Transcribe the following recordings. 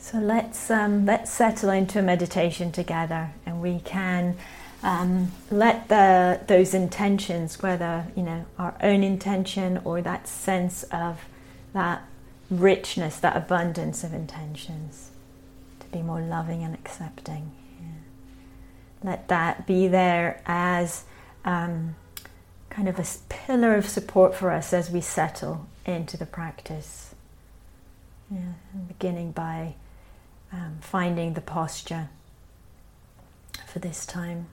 So let's um, let's settle into a meditation together, and we can um, let the those intentions, whether you know our own intention or that sense of that richness, that abundance of intentions, to be more loving and accepting. Yeah. Let that be there as um, kind of a pillar of support for us as we settle into the practice. Yeah, beginning by um, finding the posture for this time.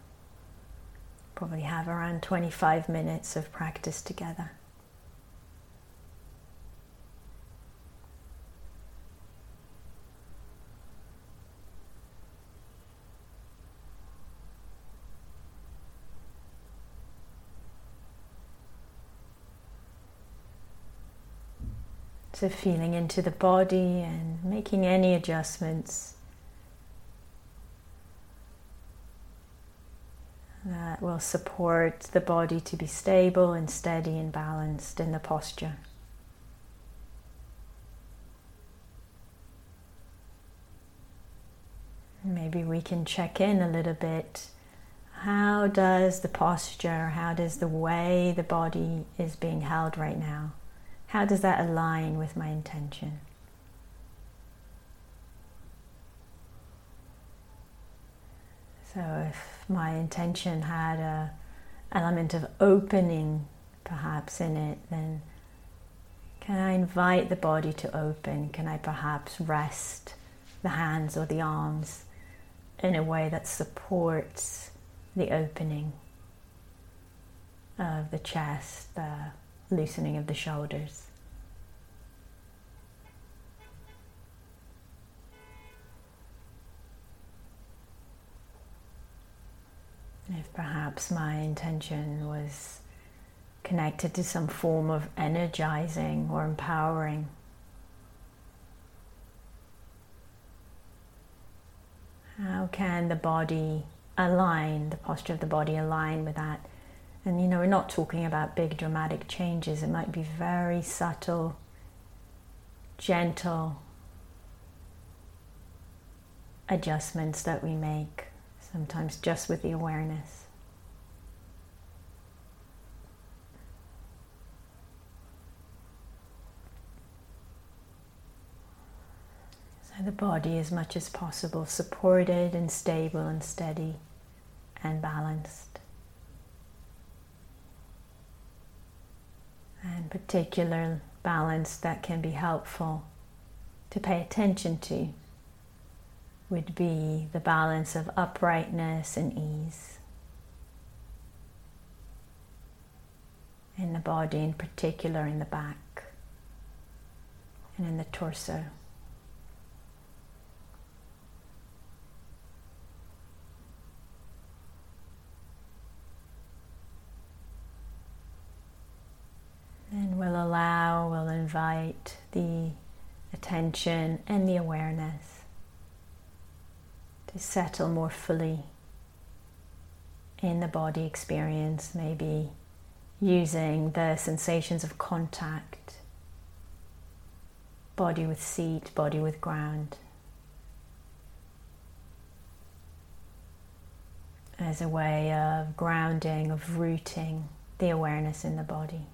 Probably have around 25 minutes of practice together. So, feeling into the body and making any adjustments that will support the body to be stable and steady and balanced in the posture. Maybe we can check in a little bit. How does the posture, how does the way the body is being held right now? How does that align with my intention? So if my intention had a element of opening perhaps in it, then can I invite the body to open? Can I perhaps rest the hands or the arms in a way that supports the opening of the chest, the loosening of the shoulders. If perhaps my intention was connected to some form of energizing or empowering. How can the body align, the posture of the body align with that? And you know, we're not talking about big dramatic changes, it might be very subtle, gentle adjustments that we make, sometimes just with the awareness. So the body, as much as possible, supported and stable and steady and balanced. And particular balance that can be helpful to pay attention to would be the balance of uprightness and ease in the body, in particular in the back and in the torso. And we'll allow, we'll invite the attention and the awareness to settle more fully in the body experience, maybe using the sensations of contact, body with seat, body with ground, as a way of grounding, of rooting the awareness in the body.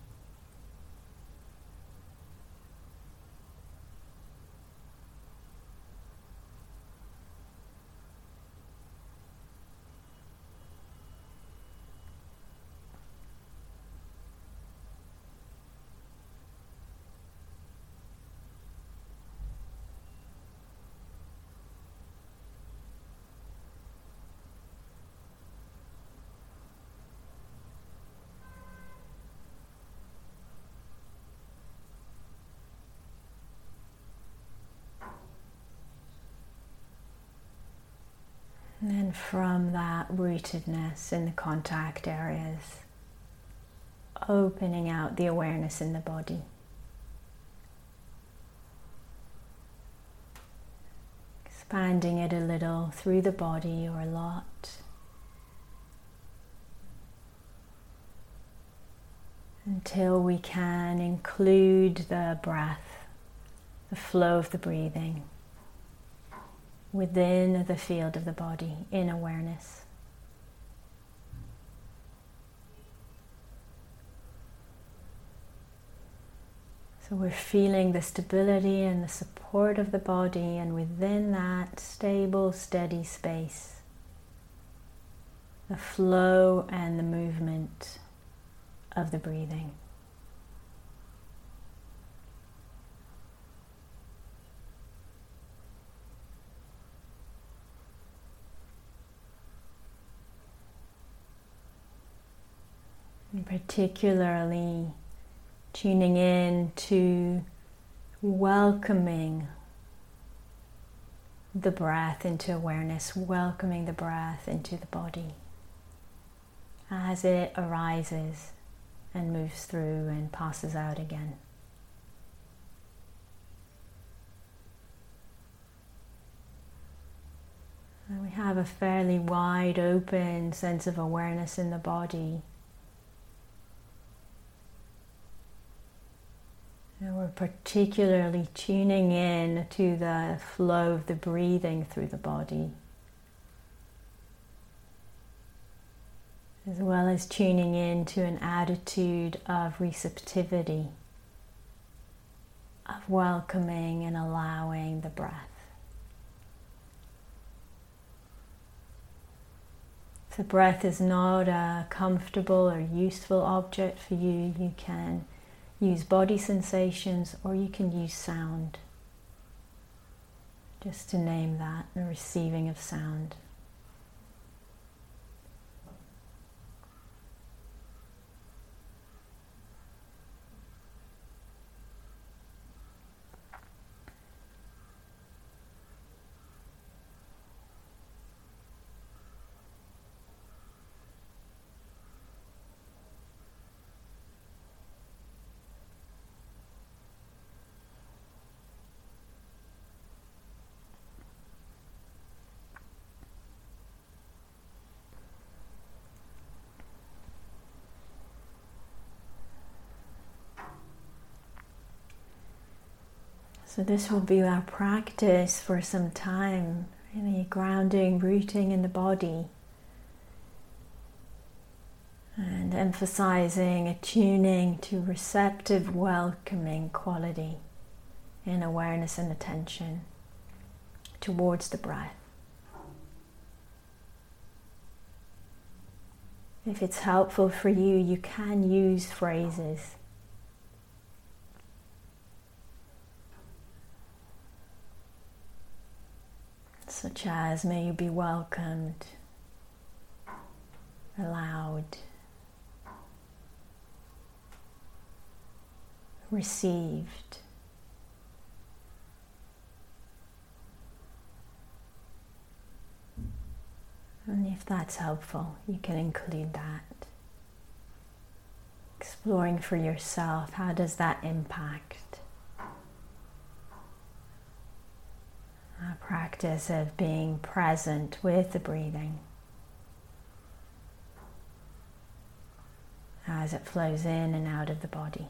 From that rootedness in the contact areas, opening out the awareness in the body. Expanding it a little through the body or a lot. Until we can include the breath, the flow of the breathing within the field of the body in awareness. So we're feeling the stability and the support of the body, and within that stable, steady space, the flow and the movement of the breathing. Particularly tuning in to welcoming the breath into awareness, welcoming the breath into the body as it arises and moves through and passes out again. And we have a fairly wide open sense of awareness in the body And we're particularly tuning in to the flow of the breathing through the body, as well as tuning in to an attitude of receptivity, of welcoming and allowing the breath. If the breath is not a comfortable or useful object for you, you can use body sensations or you can use sound. Just to name that, the receiving of sound. So, this will be our practice for some time, really grounding, rooting in the body, and emphasizing, attuning to receptive, welcoming quality in awareness and attention towards the breath. If it's helpful for you, you can use phrases such as may you be welcomed, allowed, received. And if that's helpful, you can include that. Exploring for yourself, how does that impact a practice of being present with the breathing as it flows in and out of the body.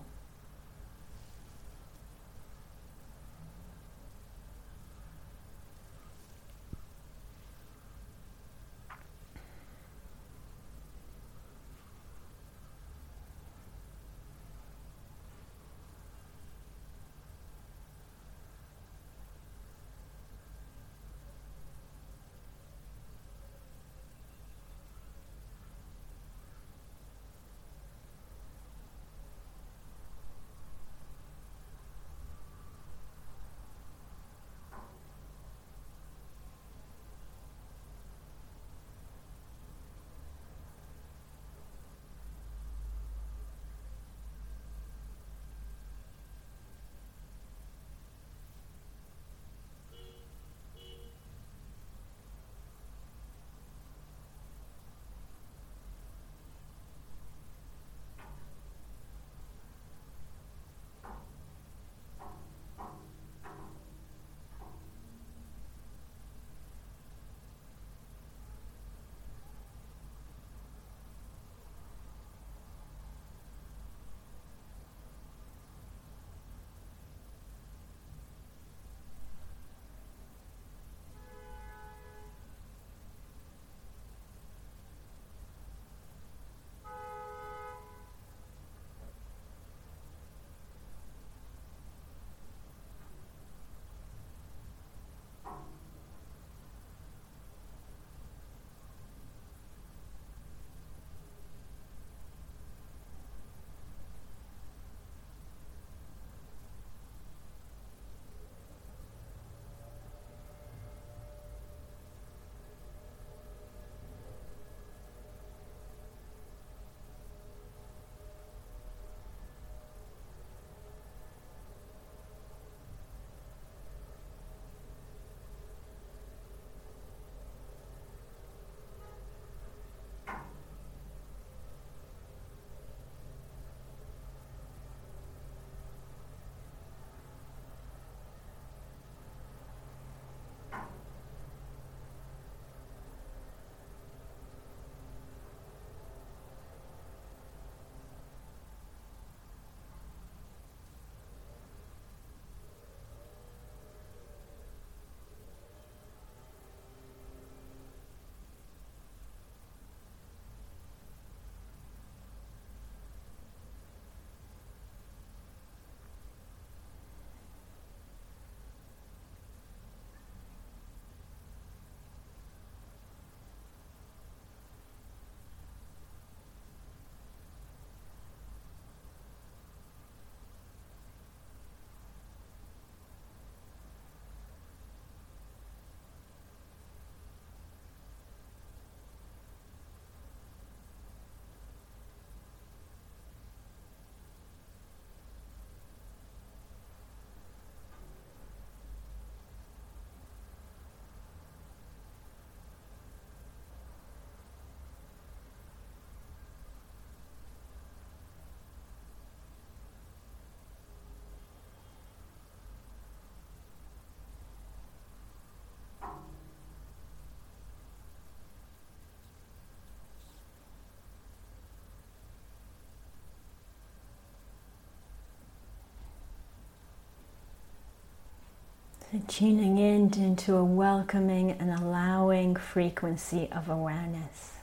Tuning in into a welcoming and allowing frequency of awareness.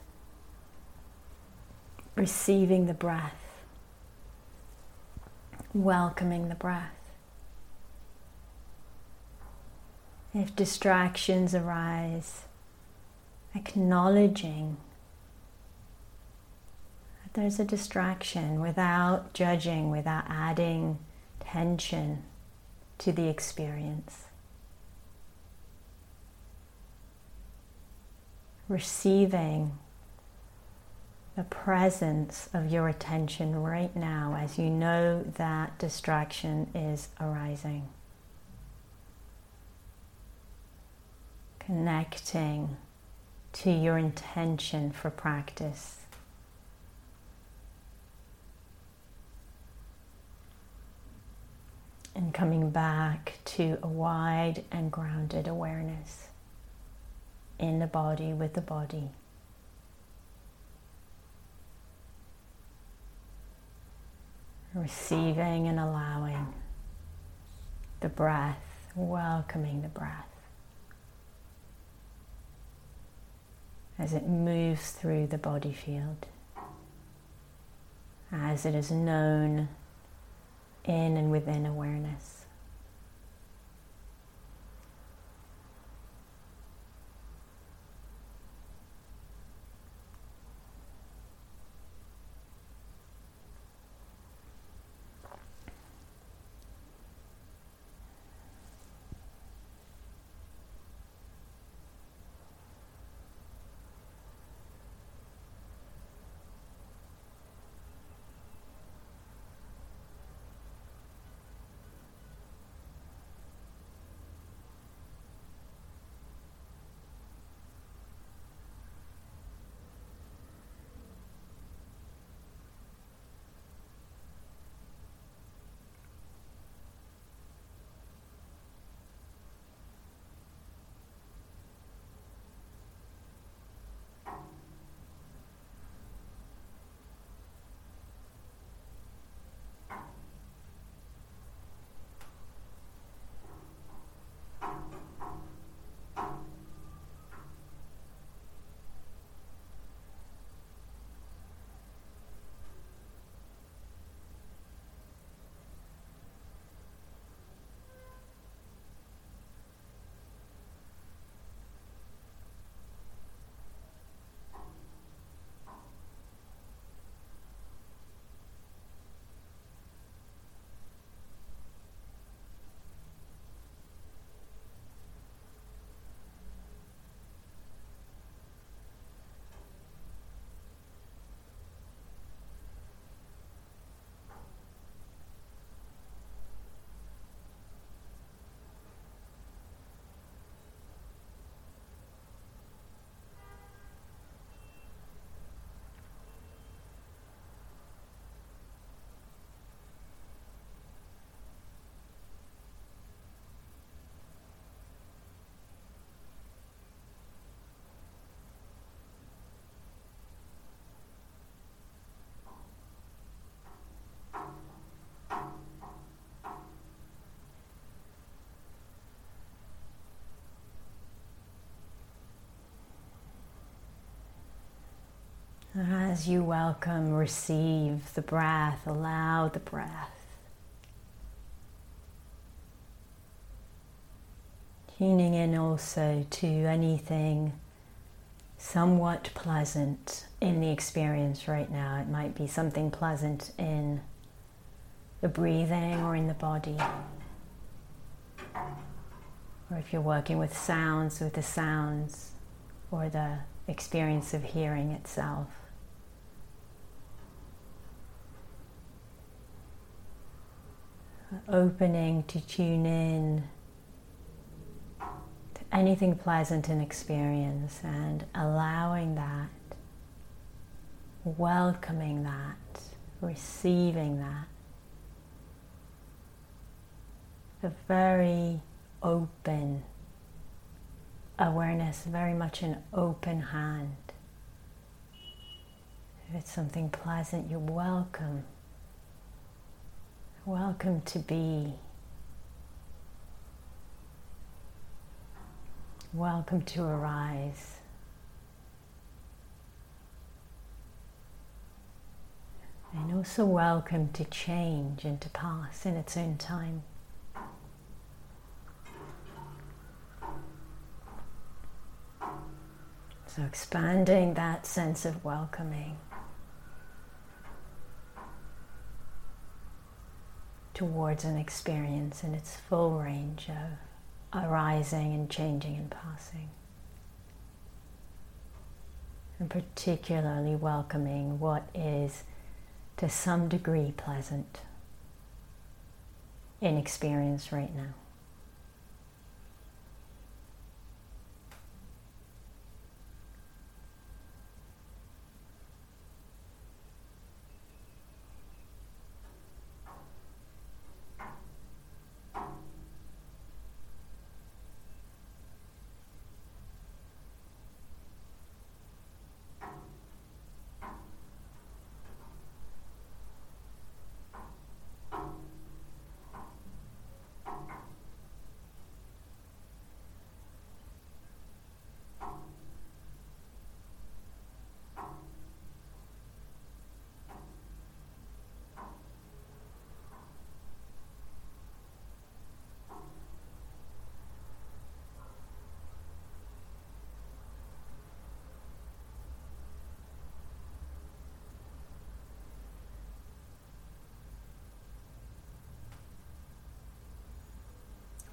Receiving the breath. Welcoming the breath. If distractions arise, acknowledging that there's a distraction without judging, without adding tension to the experience. Receiving the presence of your attention right now as you know that distraction is arising. Connecting to your intention for practice. And coming back to a wide and grounded awareness in the body with the body. Receiving and allowing the breath, welcoming the breath as it moves through the body field, as it is known in and within awareness. As you welcome, receive the breath, allow the breath. Tuning in also to anything somewhat pleasant in the experience right now. It might be something pleasant in the breathing or in the body. Or if you're working with sounds, with the sounds or the experience of hearing itself. Opening to tune in to anything pleasant in experience and allowing that, welcoming that, receiving that. A very open awareness, very much an open hand. If it's something pleasant, you're welcome. Welcome to be. welcome to arise. And also welcome to change and to pass in its own time. So expanding that sense of welcoming towards an experience in its full range of arising and changing and passing. And particularly welcoming what is to some degree pleasant in experience right now.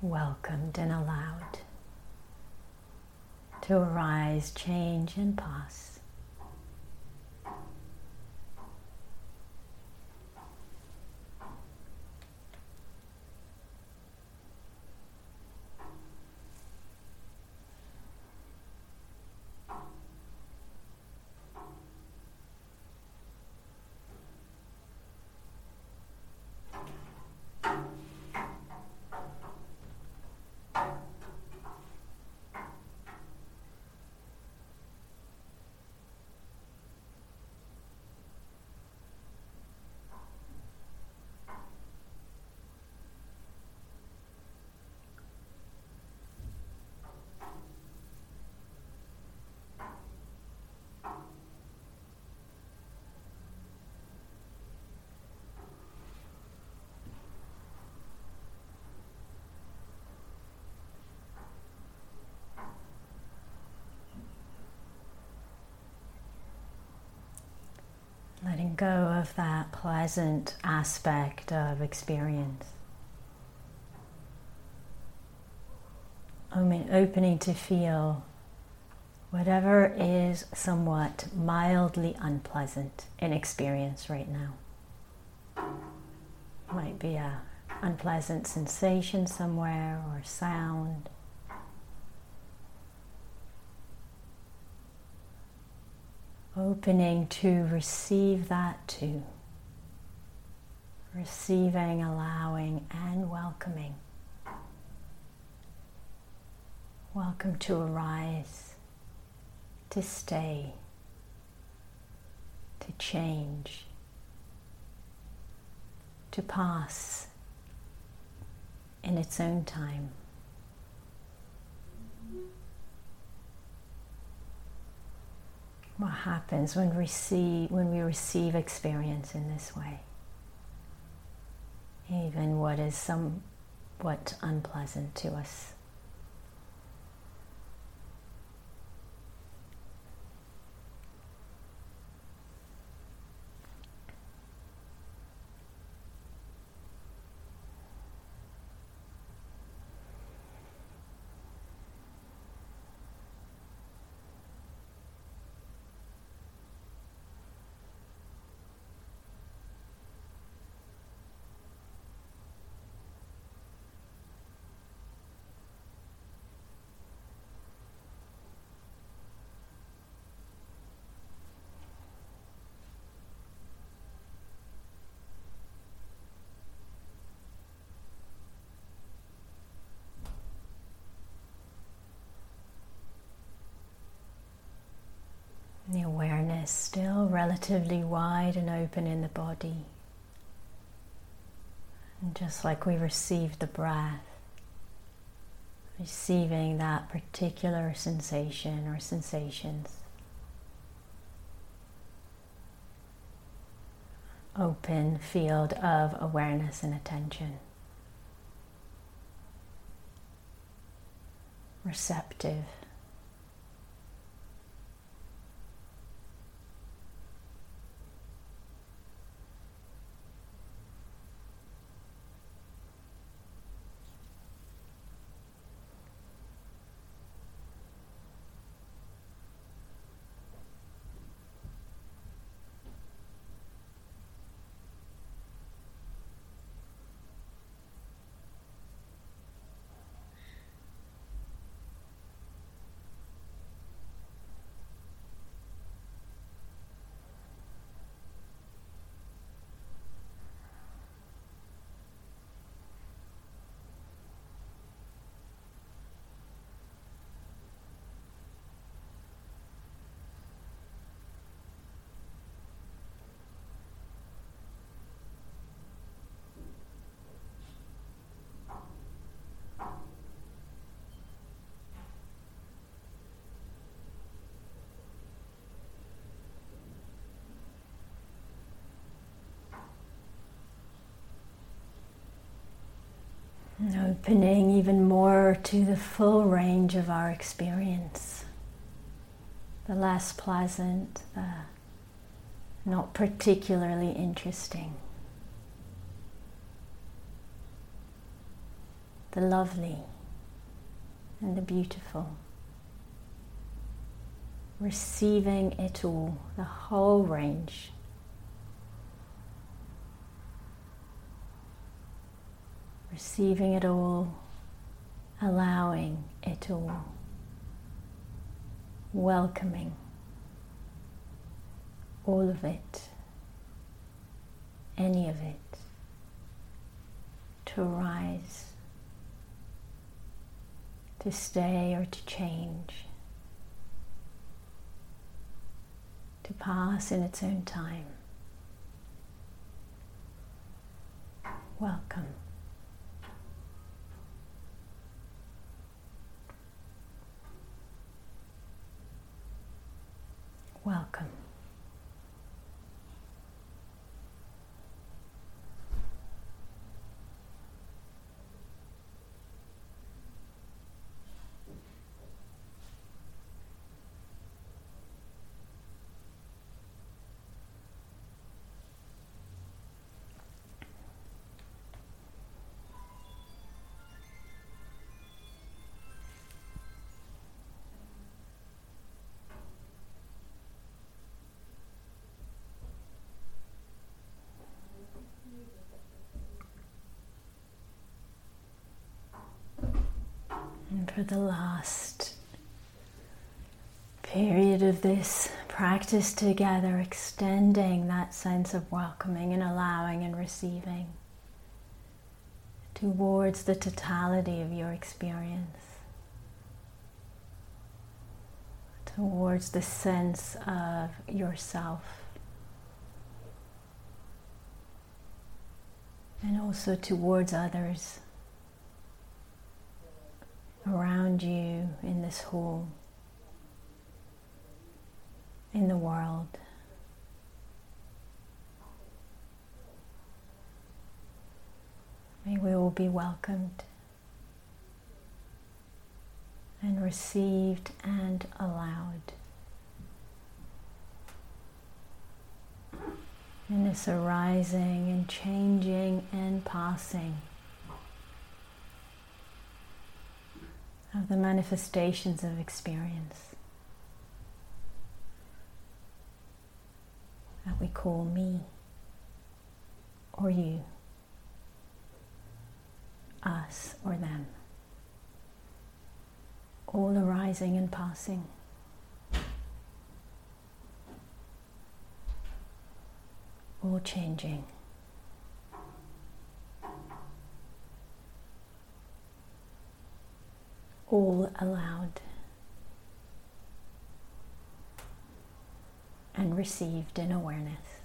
Welcomed and allowed to arise, change, and pass. letting go of that pleasant aspect of experience. I mean, opening to feel whatever is somewhat mildly unpleasant in experience right now. Might be a unpleasant sensation somewhere or sound. Opening to receive that too. Receiving, allowing, and welcoming. Welcome to arise, to stay, to change, to pass in its own time. What happens when we receive when we receive experience in this way. Even what is somewhat unpleasant to us The still relatively wide and open in the body. And just like we receive the breath, receiving that particular sensation or sensations. Open field of awareness and attention. Receptive. Opening even more to the full range of our experience. The less pleasant, the not particularly interesting. The lovely and the beautiful. Receiving it all, the whole range. Receiving it all, allowing it all, welcoming all of it, any of it, to arise, to stay or to change, to pass in its own time. Welcome. Welcome. For the last period of this practice together, extending that sense of welcoming and allowing and receiving towards the totality of your experience, towards the sense of yourself. And also towards others around you in this hall, in the world. May we all be welcomed and received and allowed. In this arising and changing and passing. Of the manifestations of experience that we call me or you, us or them, all arising and passing. All changing. All allowed and received in awareness.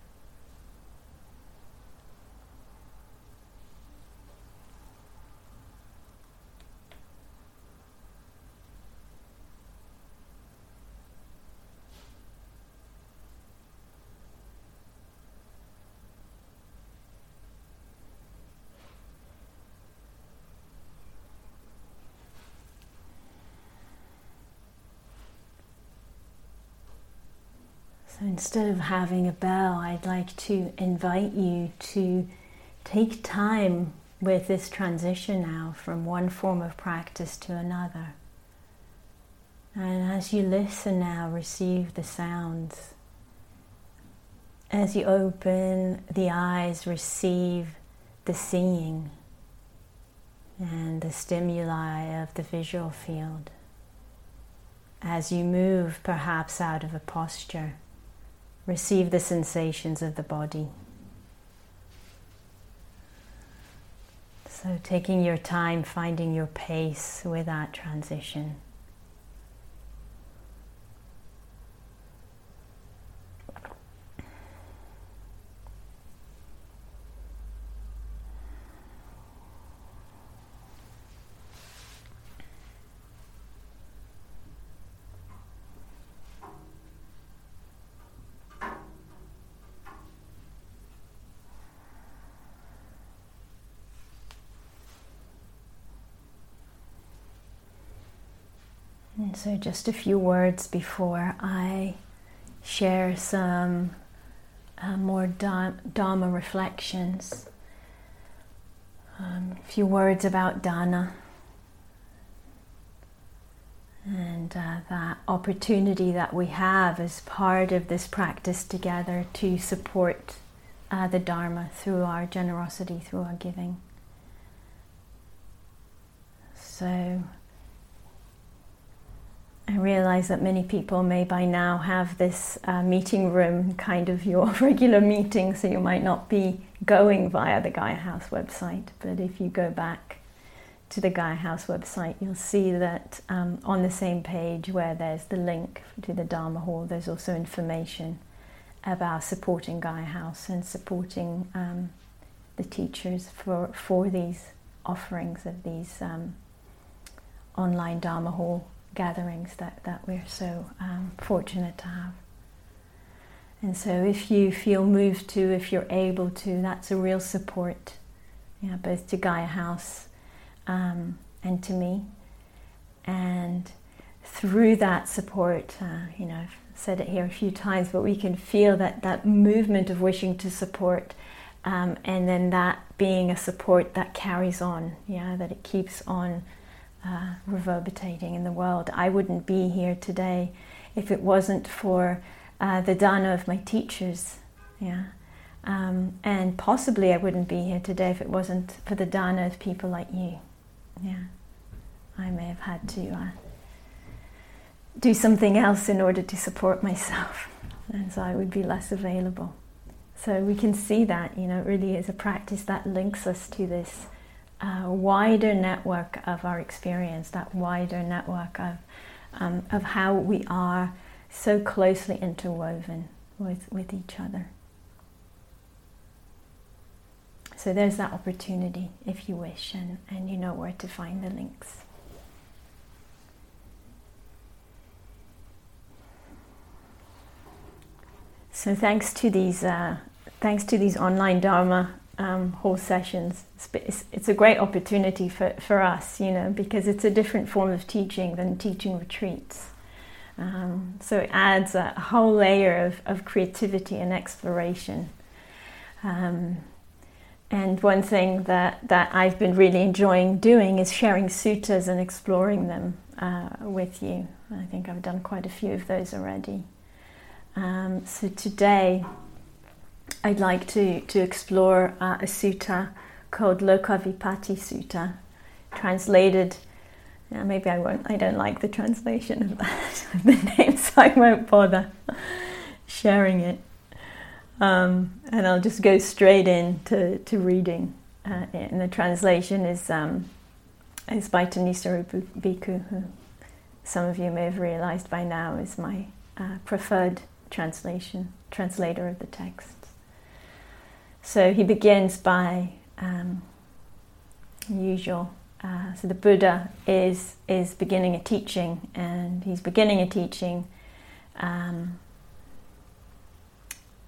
Instead of having a bell, I'd like to invite you to take time with this transition now from one form of practice to another. And as you listen now, receive the sounds. As you open the eyes, receive the seeing and the stimuli of the visual field. As you move perhaps out of a posture, receive the sensations of the body. So, taking your time, finding your pace with that transition. So, just a few words before I share some uh, more Dharma reflections. Um, a few words about Dana and uh, that opportunity that we have as part of this practice together to support uh, the Dharma through our generosity, through our giving. So, I realize that many people may by now have this uh, meeting room kind of your regular meeting, so you might not be going via the Gaia House website. But if you go back to the Gaia House website, you'll see that um, on the same page where there's the link to the Dharma Hall, there's also information about supporting Gaia House and supporting um, the teachers for, for these offerings of these um, online Dharma Hall gatherings that, that we're so um, fortunate to have. And so, if you feel moved to, if you're able to, that's a real support, yeah, both to Gaia House um, and to me. And through that support, uh, you know, I've said it here a few times, but we can feel that, that movement of wishing to support, um, and then that being a support that carries on, yeah, that it keeps on uh, reverberating in the world. I wouldn't be here today if it wasn't for uh, the dana of my teachers. Yeah. Um, and possibly I wouldn't be here today if it wasn't for the dana of people like you. Yeah. I may have had to uh, do something else in order to support myself, and so I would be less available. So we can see that, you know, it really is a practice that links us to this wider network of our experience, that wider network of, um, of how we are so closely interwoven with, with each other. So there's that opportunity if you wish, and, and you know where to find the links. So thanks to these, uh, thanks to these online Dharma um, whole sessions. It's, it's, a great opportunity for, for us, you know, because it's a different form of teaching than teaching retreats. Um, so it adds a whole layer of, of creativity and exploration. Um, and one thing that, that I've been really enjoying doing is sharing suttas and exploring them uh, with you. I think I've done quite a few of those already. Um, so today, I'd like to, to explore uh, a sutta called Lokavipatti Sutta, translated. Yeah, maybe I won't. I don't like the translation of that the name, so I won't bother sharing it. Um, and I'll just go straight into to reading. Uh, and the translation is um, is by Thanissaro Bhikkhu, who some of you may have realized by now is my uh, preferred translation translator of the text. So he begins by um, usual. Uh, so the Buddha is is beginning a teaching, and he's beginning a teaching um,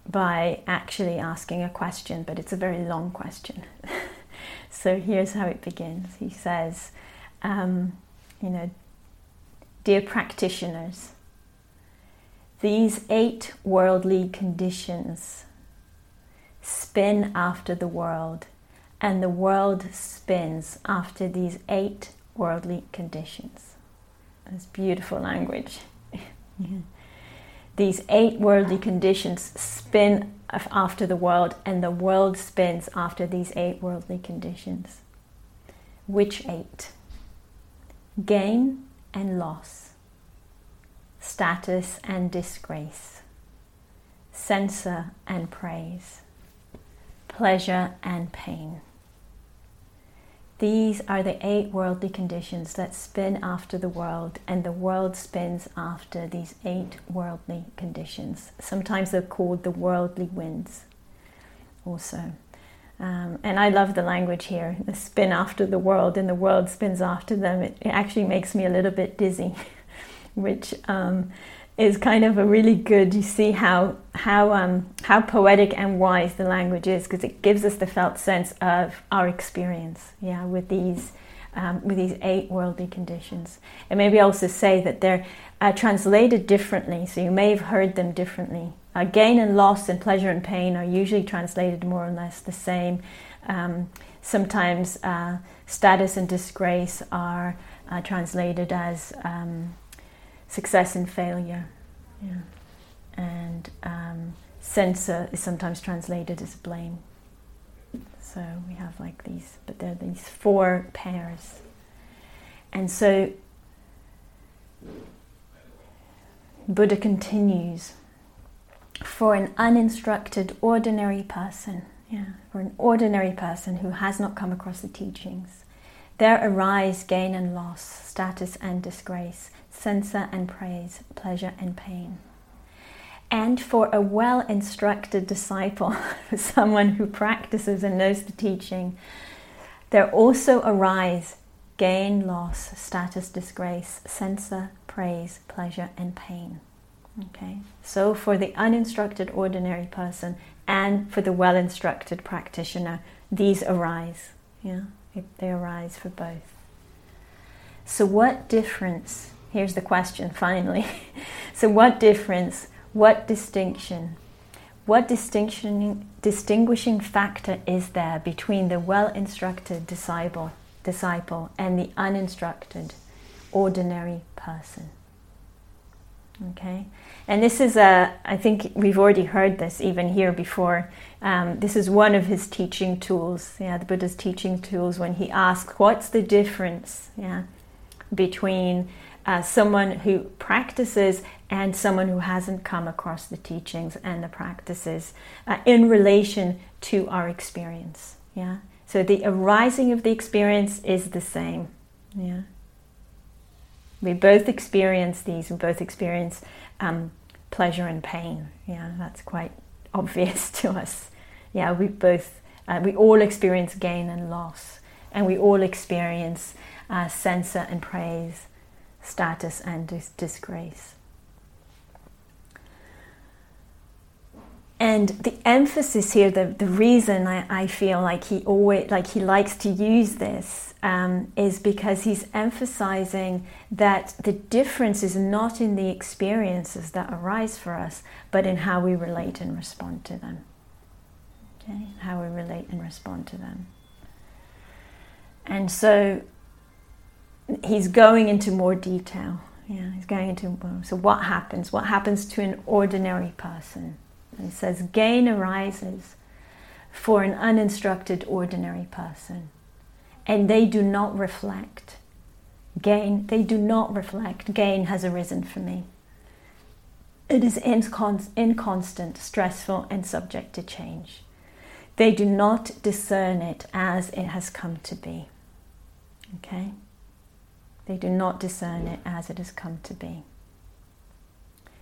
by actually asking a question, but it's a very long question. so here's how it begins. He says, um, you know, dear practitioners, these eight worldly conditions spin after the world, and the world spins after these eight worldly conditions. That's beautiful language. These eight worldly conditions spin after the world, and the world spins after these eight worldly conditions. Which eight? Gain and loss, status and disgrace, censor and praise, pleasure and pain. These are the eight worldly conditions that spin after the world, and the world spins after these eight worldly conditions. Sometimes they're called the worldly winds, also. Um, and I love the language here the spin after the world, and the world spins after them. It, it actually makes me a little bit dizzy, which um, is kind of a really good. You see how how um, how poetic and wise the language is because it gives us the felt sense of our experience. Yeah, with these um, with these eight worldly conditions, and maybe also say that they're uh, translated differently. So you may have heard them differently. Uh, gain and loss and pleasure and pain are usually translated more or less the same. Um, sometimes uh, status and disgrace are uh, translated as um, success and failure. Yeah. And um, censor is sometimes translated as blame. So we have like these, but there are these four pairs. And so Buddha continues for an uninstructed, ordinary person, yeah, for an ordinary person who has not come across the teachings, there arise gain and loss, status and disgrace, censor and praise, pleasure and pain. And for a well instructed disciple, someone who practices and knows the teaching, there also arise gain, loss, status, disgrace, censor, praise, pleasure, and pain. Okay, so for the uninstructed ordinary person and for the well instructed practitioner, these arise. Yeah, they arise for both. So, what difference Here's the question finally. so, what difference, what distinction, what distinction, distinguishing factor is there between the well instructed disciple, disciple and the uninstructed, ordinary person? Okay, and this is a, I think we've already heard this even here before. Um, this is one of his teaching tools, yeah, the Buddha's teaching tools when he asks, What's the difference, yeah, between uh, someone who practices and someone who hasn't come across the teachings and the practices uh, in relation to our experience. Yeah. So the arising of the experience is the same. Yeah. We both experience these. We both experience um, pleasure and pain. Yeah, that's quite obvious to us. Yeah, we both, uh, we all experience gain and loss, and we all experience uh, censor and praise status and dis- disgrace. And the emphasis here, the, the reason I, I feel like he always like he likes to use this um, is because he's emphasizing that the difference is not in the experiences that arise for us, but in how we relate and respond to them. Okay, how we relate and respond to them. And so he's going into more detail. Yeah, he's going into so what happens? What happens to an ordinary person? He says gain arises for an uninstructed ordinary person, and they do not reflect gain. They do not reflect gain has arisen for me. It is inconstant, stressful, and subject to change. They do not discern it as it has come to be. Okay. They do not discern it as it has come to be.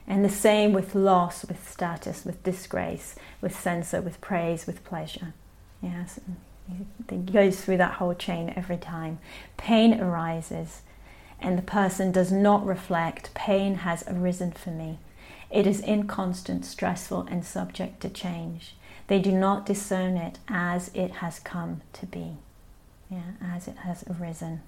And the same with loss, with status, with disgrace, with censor, with praise, with pleasure. Yes, it goes through that whole chain every time. Pain arises, and the person does not reflect, pain has arisen for me. It is inconstant, stressful, and subject to change. They do not discern it as it has come to be, yeah, as it has arisen.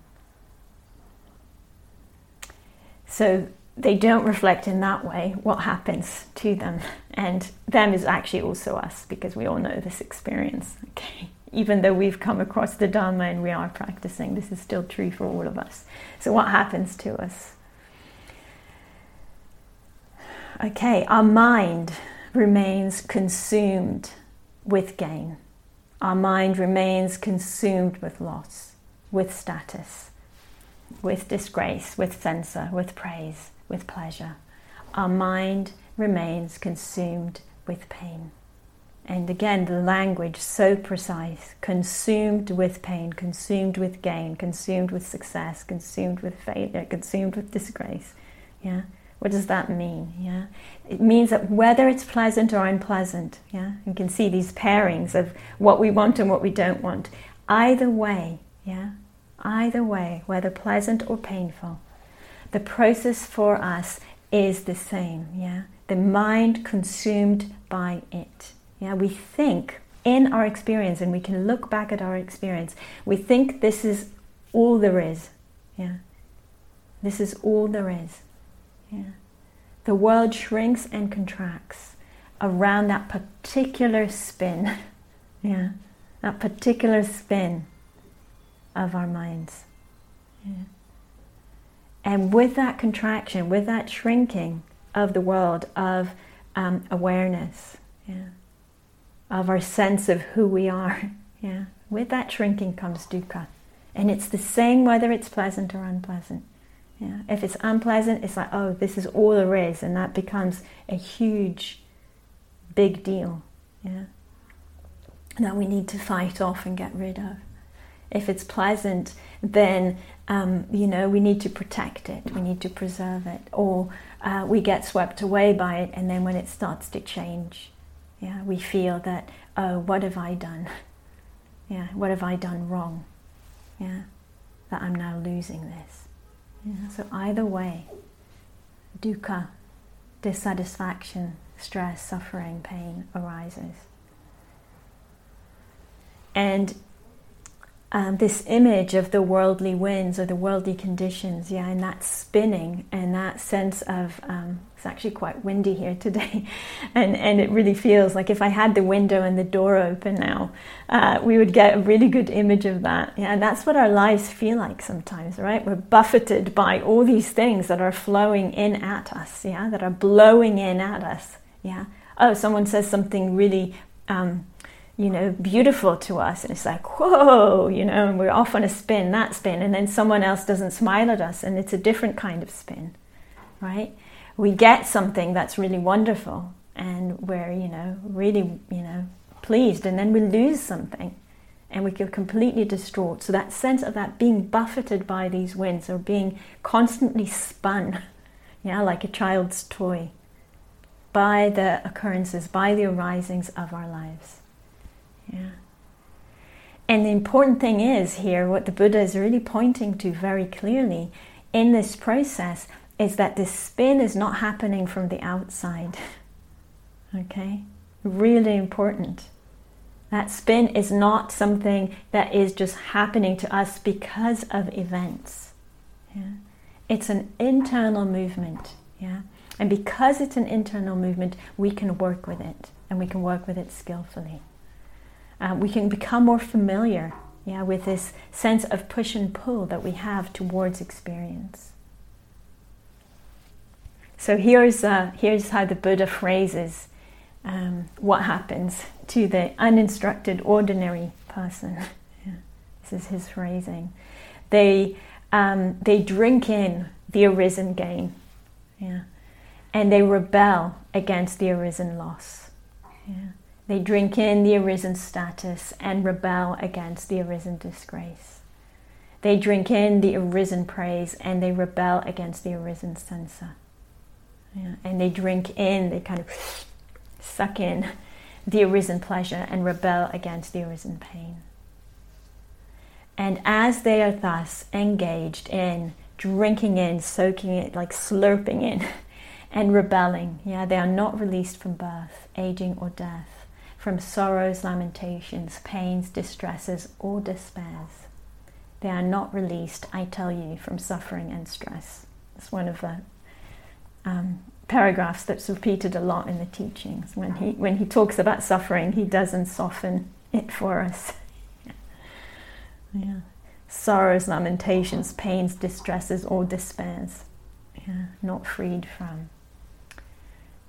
So they don't reflect in that way what happens to them. And them is actually also us because we all know this experience. Okay. Even though we've come across the Dharma and we are practicing, this is still true for all of us. So, what happens to us? Okay, our mind remains consumed with gain. Our mind remains consumed with loss, with status, with disgrace, with censor, with praise with pleasure. Our mind remains consumed with pain. And again, the language so precise consumed with pain, consumed with gain, consumed with success, consumed with failure, consumed with disgrace. Yeah? What does that mean? Yeah? It means that whether it's pleasant or unpleasant, yeah, you can see these pairings of what we want and what we don't want. Either way, yeah, either way, whether pleasant or painful, the process for us is the same. Yeah, the mind consumed by it. Yeah, we think in our experience, and we can look back at our experience. We think this is all there is. Yeah, this is all there is. Yeah, the world shrinks and contracts around that particular spin. yeah, that particular spin of our minds. Yeah. And with that contraction, with that shrinking of the world, of um, awareness, yeah, of our sense of who we are, yeah, with that shrinking comes dukkha. And it's the same whether it's pleasant or unpleasant. Yeah. If it's unpleasant, it's like, oh, this is all there is, and that becomes a huge, big deal. Yeah. That we need to fight off and get rid of. If it's pleasant, then um, you know we need to protect it, we need to preserve it, or uh, we get swept away by it, and then when it starts to change, yeah, we feel that oh, what have I done? Yeah, what have I done wrong? Yeah, that I'm now losing this. Yeah, so either way, dukkha, dissatisfaction, stress, suffering, pain arises. And um, this image of the worldly winds or the worldly conditions, yeah, and that spinning and that sense of um, it's actually quite windy here today, and and it really feels like if I had the window and the door open now, uh, we would get a really good image of that. Yeah, and that's what our lives feel like sometimes, right? We're buffeted by all these things that are flowing in at us, yeah, that are blowing in at us, yeah. Oh, someone says something really. Um, you know, beautiful to us. And it's like, whoa, you know, and we're off on a spin, that spin. And then someone else doesn't smile at us and it's a different kind of spin, right? We get something that's really wonderful and we're, you know, really, you know, pleased. And then we lose something and we get completely distraught. So that sense of that being buffeted by these winds or being constantly spun, yeah, like a child's toy by the occurrences, by the arisings of our lives. Yeah. And the important thing is here, what the Buddha is really pointing to very clearly in this process is that this spin is not happening from the outside. okay? Really important. That spin is not something that is just happening to us because of events. Yeah? It's an internal movement. Yeah? And because it's an internal movement, we can work with it and we can work with it skillfully uh, we can become more familiar yeah, with this sense of push and pull that we have towards experience. So here's, uh, here's how the Buddha phrases um, what happens to the uninstructed, ordinary person. yeah, this is his phrasing. They, um, they drink in the arisen gain, yeah, and they rebel against the arisen loss. Yeah. They drink in the arisen status and rebel against the arisen disgrace. They drink in the arisen praise and they rebel against the arisen censor. Yeah, and they drink in, they kind of suck in the arisen pleasure and rebel against the arisen pain. And as they are thus engaged in drinking in, soaking it, like slurping in, and rebelling, yeah, they are not released from birth, aging, or death from sorrows, lamentations, pains, distresses, or despairs. They are not released, I tell you, from suffering and stress. It's one of the um, paragraphs that's repeated a lot in the teachings. When he, when he talks about suffering, he doesn't soften it for us. yeah. Sorrows, lamentations, pains, distresses, or despairs. Yeah. Not freed from.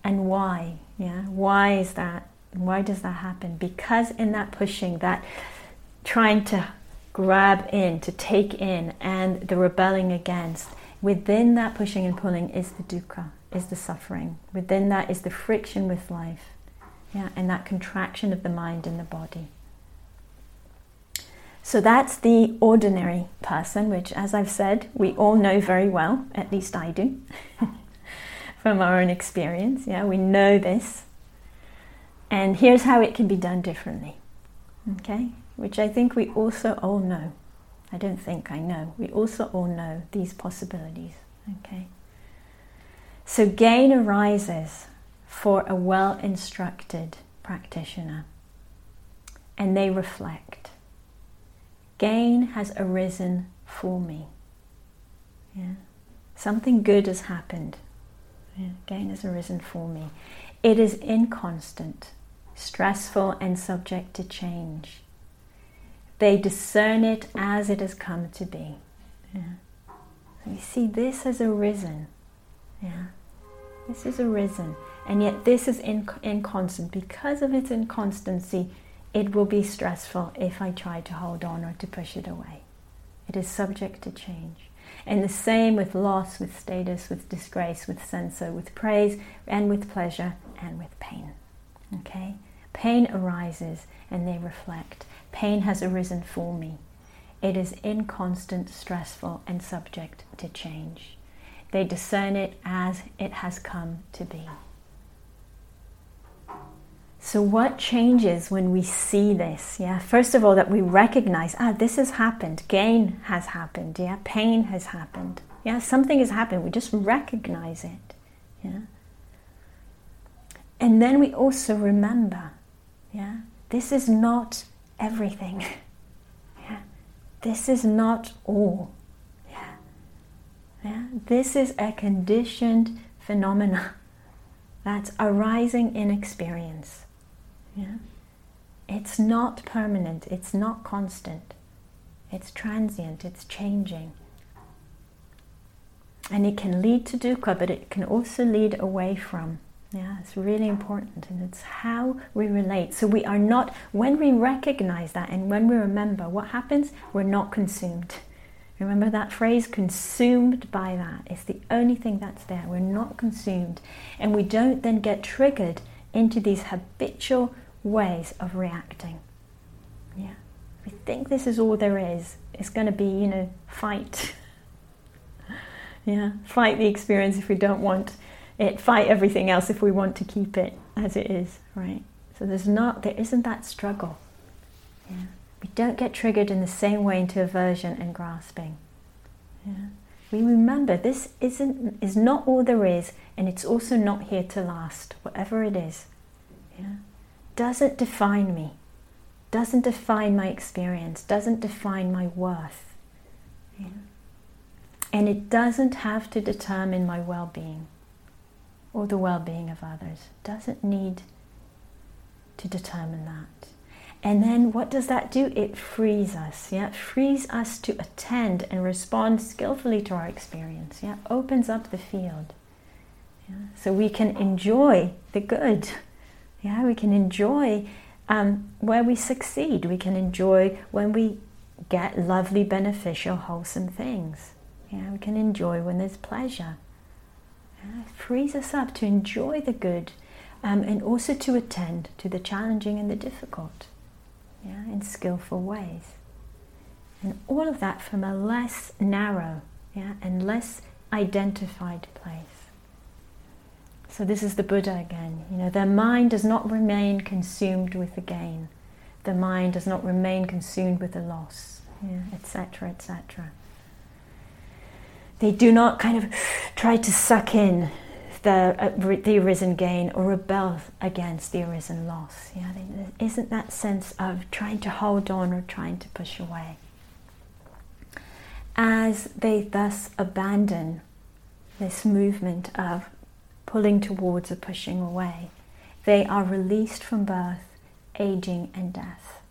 And why? Yeah. Why is that? Why does that happen? Because in that pushing, that trying to grab in, to take in, and the rebelling against, within that pushing and pulling is the dukkha, is the suffering. Within that is the friction with life, yeah, and that contraction of the mind and the body. So that's the ordinary person, which, as I've said, we all know very well, at least I do, from our own experience. Yeah, we know this. And here's how it can be done differently. Okay? Which I think we also all know. I don't think I know. We also all know these possibilities. Okay? So gain arises for a well instructed practitioner, and they reflect. Gain has arisen for me. Yeah. Something good has happened. Yeah. Gain has arisen for me. It is inconstant, stressful, and subject to change. They discern it as it has come to be. Yeah. You see, this has arisen. Yeah. This has arisen. And yet, this is inconstant. Because of its inconstancy, it will be stressful if I try to hold on or to push it away. It is subject to change. And the same with loss, with status, with disgrace, with censor, with praise, and with pleasure, and with pain. Okay? Pain arises and they reflect. Pain has arisen for me. It is inconstant, stressful, and subject to change. They discern it as it has come to be. So, what changes when we see this? Yeah, first of all, that we recognize, ah, this has happened, gain has happened, yeah, pain has happened, yeah, something has happened. We just recognize it, yeah. And then we also remember, yeah, this is not everything. Yeah. This is not all. Yeah. Yeah. This is a conditioned phenomena that's arising in experience. Yeah. It's not permanent, it's not constant. It's transient, it's changing. And it can lead to dukkha, but it can also lead away from. Yeah, it's really important, and it's how we relate. So we are not, when we recognize that and when we remember what happens, we're not consumed. Remember that phrase, consumed by that. It's the only thing that's there. We're not consumed. And we don't then get triggered into these habitual ways of reacting. Yeah. We think this is all there is. It's going to be, you know, fight. yeah, fight the experience if we don't want it fight everything else if we want to keep it as it is, right? So there's not, there isn't that struggle. Yeah. We don't get triggered in the same way into aversion and grasping. Yeah. We remember this isn't is not all there is, and it's also not here to last, whatever it is. Yeah. Doesn't define me, doesn't define my experience, doesn't define my worth. Yeah. And it doesn't have to determine my well being or the well being of others. Doesn't need to determine that. And then what does that do? It frees us. Yeah, it frees us to attend and respond skillfully to our experience. Yeah, opens up the field. Yeah? So we can enjoy the good. Yeah, we can enjoy um, where we succeed. We can enjoy when we get lovely, beneficial, wholesome things. Yeah, we can enjoy when there's pleasure. It frees us up to enjoy the good um, and also to attend to the challenging and the difficult yeah, in skillful ways. And all of that from a less narrow yeah, and less identified place. So this is the Buddha again. You know, their mind does not remain consumed with the gain. The mind does not remain consumed with the loss, etc., etc they do not kind of try to suck in the, uh, the arisen gain or rebel against the arisen loss. Yeah, there isn't that sense of trying to hold on or trying to push away. As they thus abandon this movement of pulling towards or pushing away. They are released from birth, aging, and death.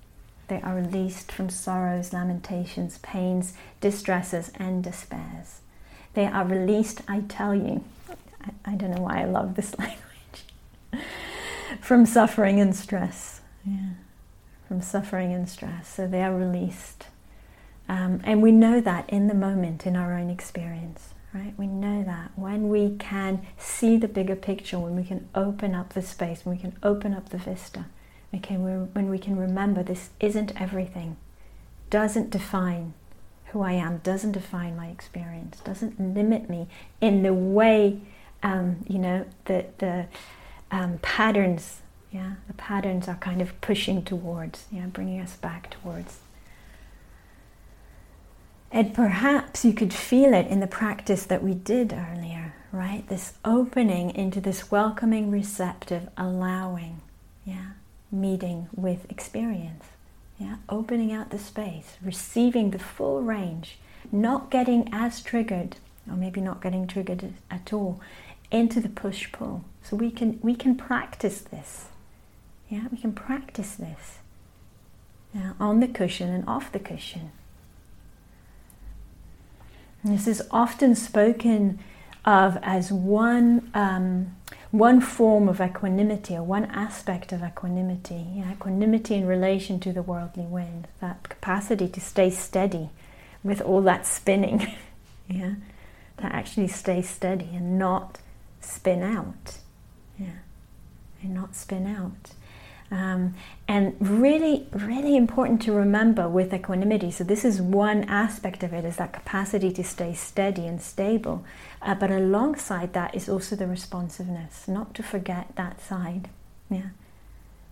They are released from sorrows, lamentations, pains, distresses, and despairs. They are released, I tell you, I, I don't know why I love this language, from suffering and stress. Yeah. From suffering and stress. So they are released. Um, and we know that in the moment in our own experience, right? We know that when we can see the bigger picture, when we can open up the space, when we can open up the vista, okay, when we can remember this isn't everything, doesn't define who I am, doesn't define my experience, doesn't limit me in the way, um, you know, the, the um, patterns, yeah, the patterns are kind of pushing towards, yeah, bringing us back towards and perhaps you could feel it in the practice that we did earlier, right? This opening into this welcoming, receptive, allowing, yeah, meeting with experience. Yeah, opening out the space, receiving the full range, not getting as triggered, or maybe not getting triggered at all, into the push pull. So we can we can practice this. Yeah, we can practice this. Yeah, on the cushion and off the cushion. This is often spoken of as one, um, one form of equanimity or one aspect of equanimity. Equanimity in relation to the worldly wind, that capacity to stay steady with all that spinning, yeah, to actually stay steady and not spin out, yeah, and not spin out. Um, and really, really important to remember with equanimity. So this is one aspect of it: is that capacity to stay steady and stable. Uh, but alongside that is also the responsiveness. Not to forget that side. Yeah,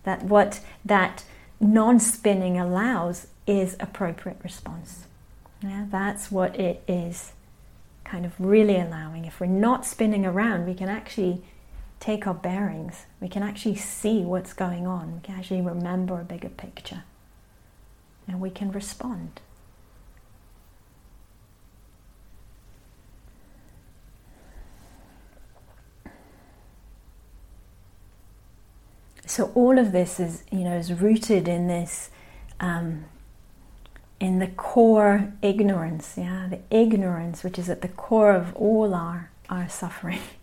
that what that non-spinning allows is appropriate response. Yeah, that's what it is. Kind of really allowing. If we're not spinning around, we can actually take our bearings, we can actually see what's going on. We can actually remember a bigger picture. And we can respond. So all of this is, you know, is rooted in this, um, in the core ignorance, yeah, the ignorance which is at the core of all our our suffering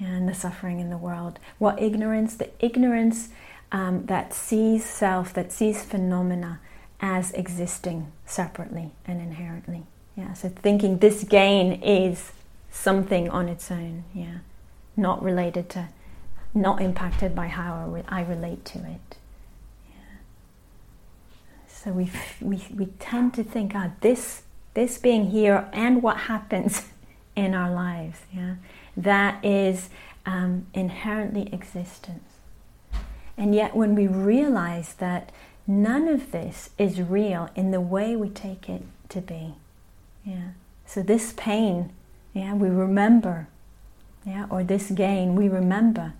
and the suffering in the world. What ignorance? The ignorance um, that sees self, that sees phenomena as existing separately and inherently. Yeah, so thinking this gain is something on its own. Yeah, not related to, not impacted by how I relate to it. Yeah. So we we we tend to think, ah, this this being here and what happens in our lives. Yeah that is um, inherently existence. And yet, when we realize that none of this is real in the way we take it to be, yeah. So this pain, yeah, we remember, yeah, or this gain, we remember,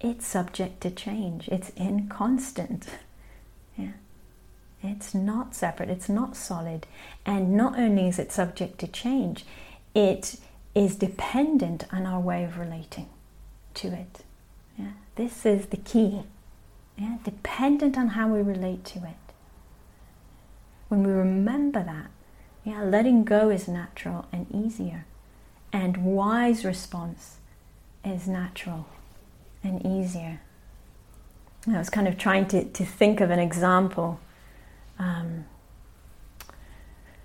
it's subject to change. It's inconstant, yeah. It's not separate. It's not solid. And not only is it subject to change, it is dependent on our way of relating to it. Yeah? This is the key. Yeah? Dependent on how we relate to it. When we remember that, yeah, letting go is natural and easier. And wise response is natural and easier. I was kind of trying to, to think of an example um,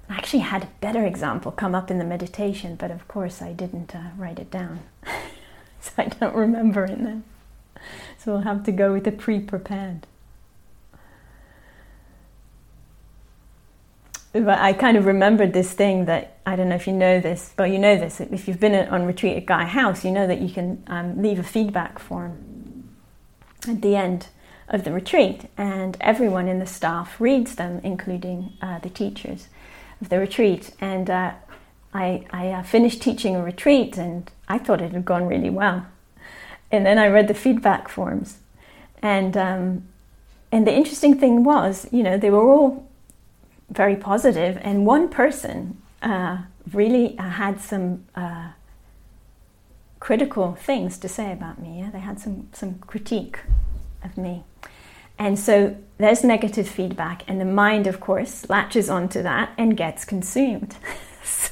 I actually had a better example come up in the meditation, but of course I didn't uh, write it down. so I don't remember it now. So we'll have to go with the pre prepared. But I kind of remembered this thing that I don't know if you know this, but you know this. If you've been on retreat at Gaia House, you know that you can um, leave a feedback form at the end of the retreat, and everyone in the staff reads them, including uh, the teachers of the retreat. And uh, I, I uh, finished teaching a retreat and I thought it had gone really well. And then I read the feedback forms. And, um, and the interesting thing was, you know, they were all very positive, and one person uh, really had some uh, critical things to say about me. Yeah, they had some some critique of me, and so there's negative feedback, and the mind, of course, latches onto that and gets consumed. so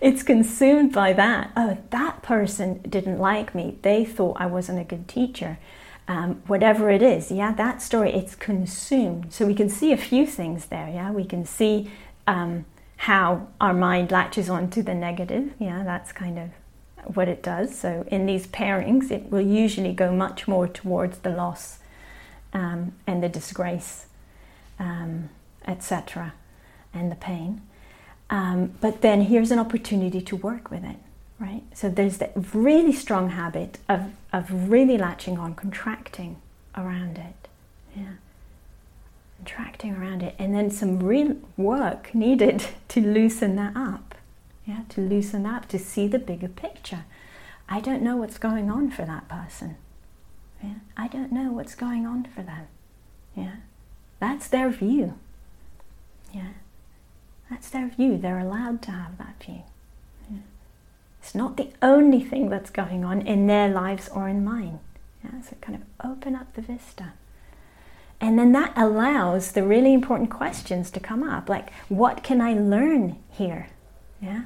it's consumed by that. Oh, that person didn't like me. They thought I wasn't a good teacher. Um, whatever it is, yeah, that story, it's consumed. So we can see a few things there, yeah. We can see um, how our mind latches onto the negative, yeah, that's kind of what it does. So in these pairings, it will usually go much more towards the loss um, and the disgrace, um, etc., and the pain. Um, but then here's an opportunity to work with it, right? So there's that really strong habit of, of really latching on, contracting around it, yeah, contracting around it, and then some real work needed to loosen that up yeah, to loosen up, to see the bigger picture. I don't know what's going on for that person. Yeah, I don't know what's going on for them. Yeah, that's their view. Yeah, that's their view. They're allowed to have that view. Yeah. It's not the only thing that's going on in their lives or in mine. Yeah, so kind of open up the vista. And then that allows the really important questions to come up like, what can I learn here? Yeah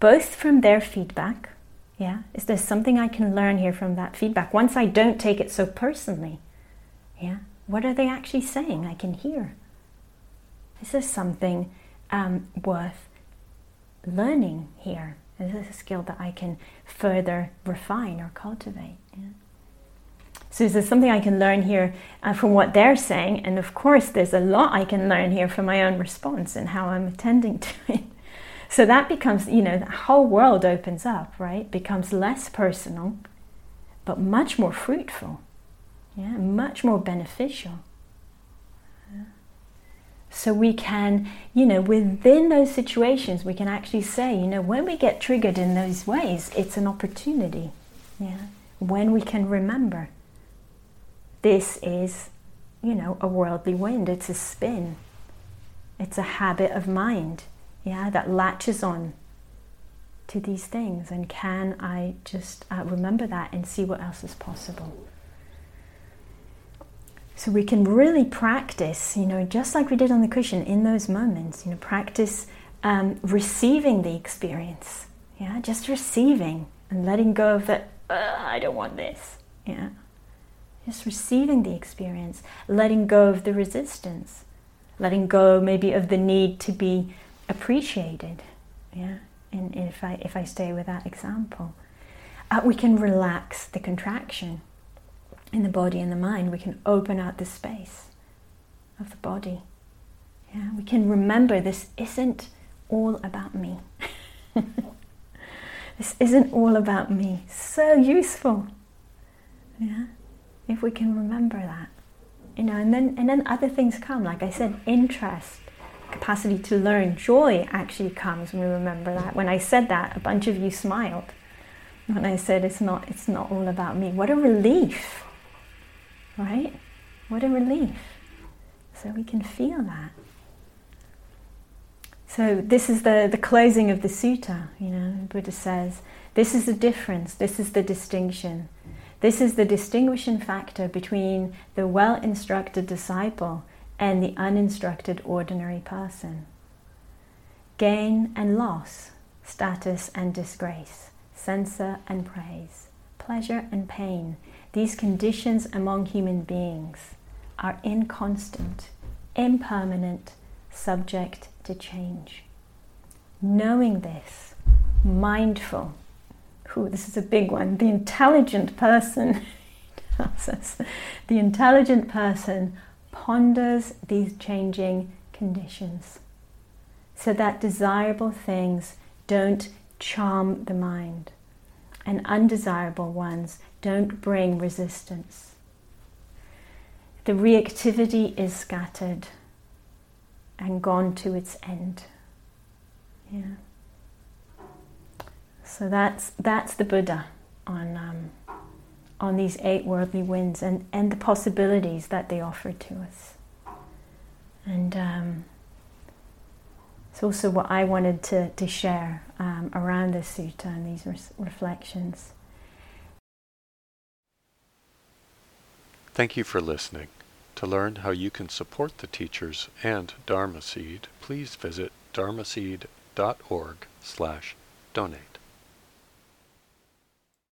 both from their feedback. Yeah, is there something I can learn here from that feedback? Once I don't take it so personally, yeah, what are they actually saying? I can hear. Is there something um, worth learning here? Is this a skill that I can further refine or cultivate? Yeah. So is there something I can learn here uh, from what they're saying? And of course, there's a lot I can learn here from my own response and how I'm attending to it. So that becomes, you know, the whole world opens up, right? Becomes less personal, but much more fruitful, yeah, much more beneficial. So we can, you know, within those situations, we can actually say, you know, when we get triggered in those ways, it's an opportunity. Yeah. When we can remember this is, you know, a worldly wind, it's a spin, it's a habit of mind yeah, that latches on to these things. And can I just uh, remember that and see what else is possible? So we can really practice, you know, just like we did on the cushion in those moments, you know, practice um, receiving the experience. Yeah, just receiving and letting go of that, I don't want this. Yeah. Just receiving the experience, letting go of the resistance, letting go maybe of the need to be appreciated. Yeah, and if I if I stay with that example, uh, we can relax the contraction in the body and the mind. We can open out the space of the body. Yeah, we can remember this isn't all about me. this isn't all about me. So useful. Yeah, if we can remember that, you know, and then and then other things come. Like I said, interest capacity to learn, joy actually comes when we remember that. When I said that, a bunch of you smiled. When I said it's not, it's not all about me. What a relief, right? What a relief. So we can feel that. So this is the, the closing of the sutta, you know, Buddha says, this is the difference, this is the distinction. This is the distinguishing factor between the well instructed disciple and the uninstructed ordinary person. Gain and loss, status and disgrace, censor and praise, pleasure and pain, these conditions among human beings are inconstant, impermanent, subject to change. Knowing this, mindful, ooh, this is a big one, the intelligent person, the intelligent person ponders these changing conditions so that desirable things don't charm the mind and undesirable ones don't bring resistance. The reactivity is scattered and gone to its end. Yeah. So that's that's the Buddha on um, on these eight worldly winds and, and the possibilities that they offer to us. And um, it's also what I wanted to, to share um, around this sutta and these reflections. Thank you for listening. To learn how you can support the teachers and Dharma Seed, please visit dharmaseed.org slash donate.